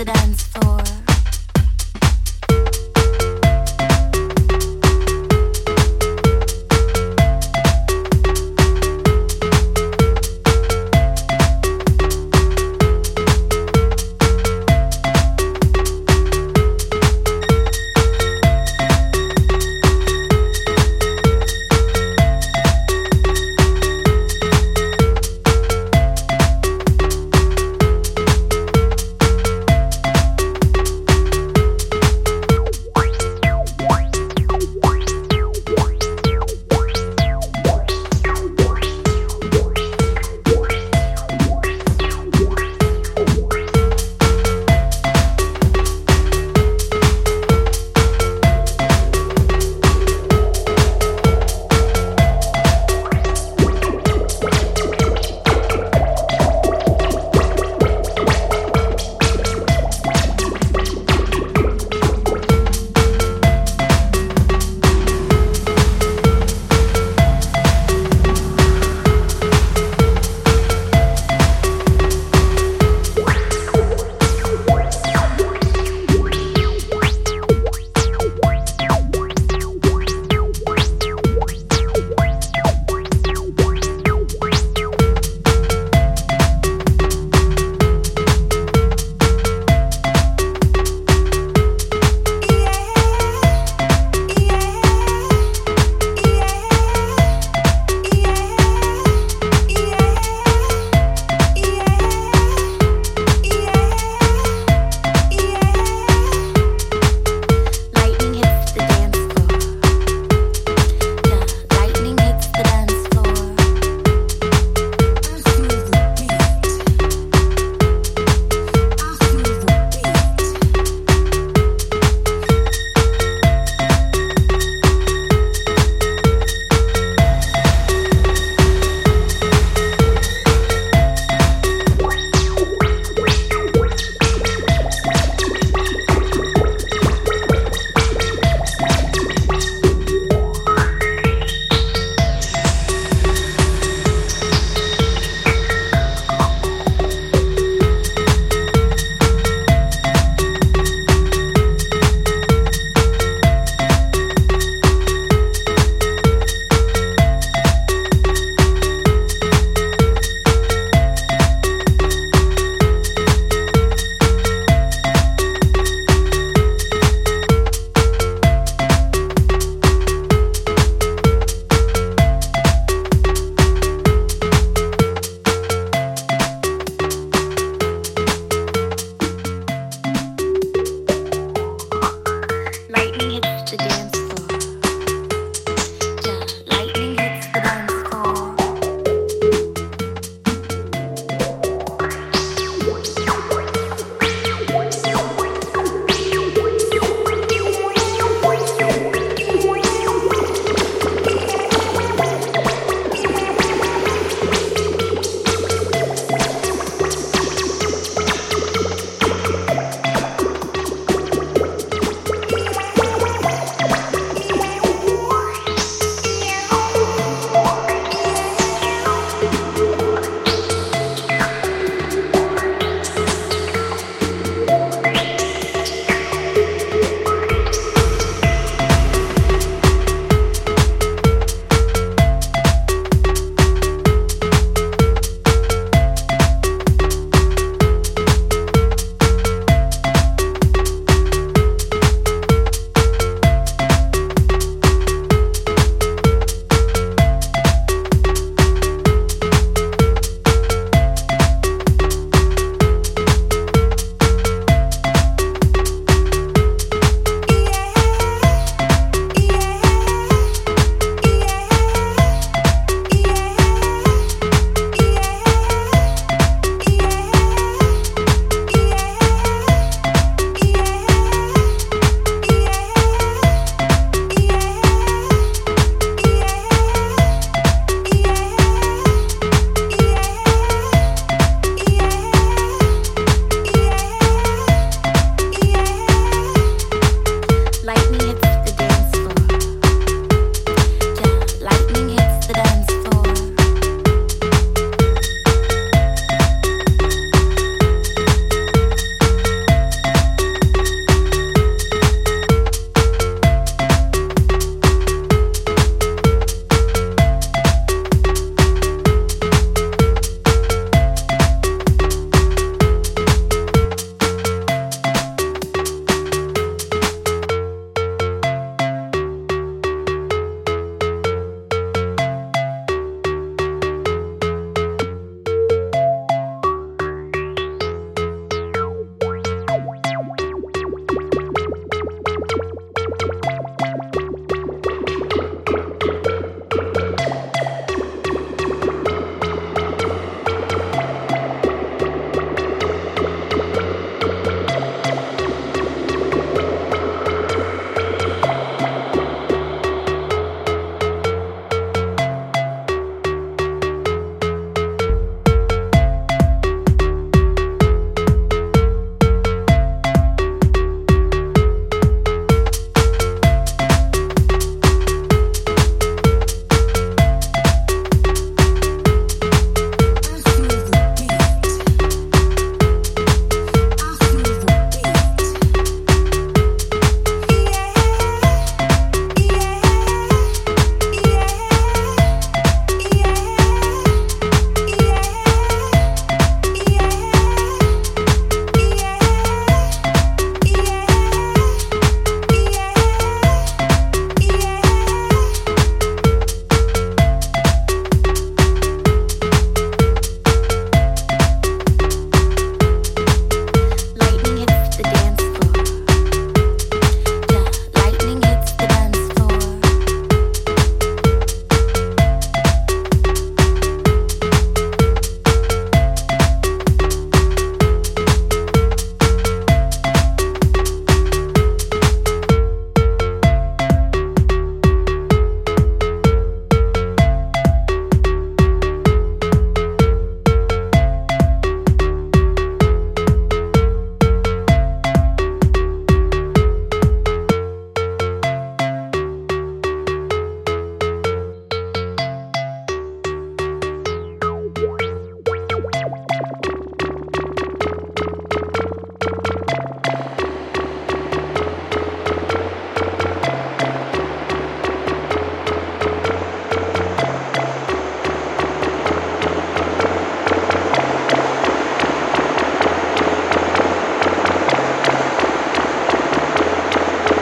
the dance floor.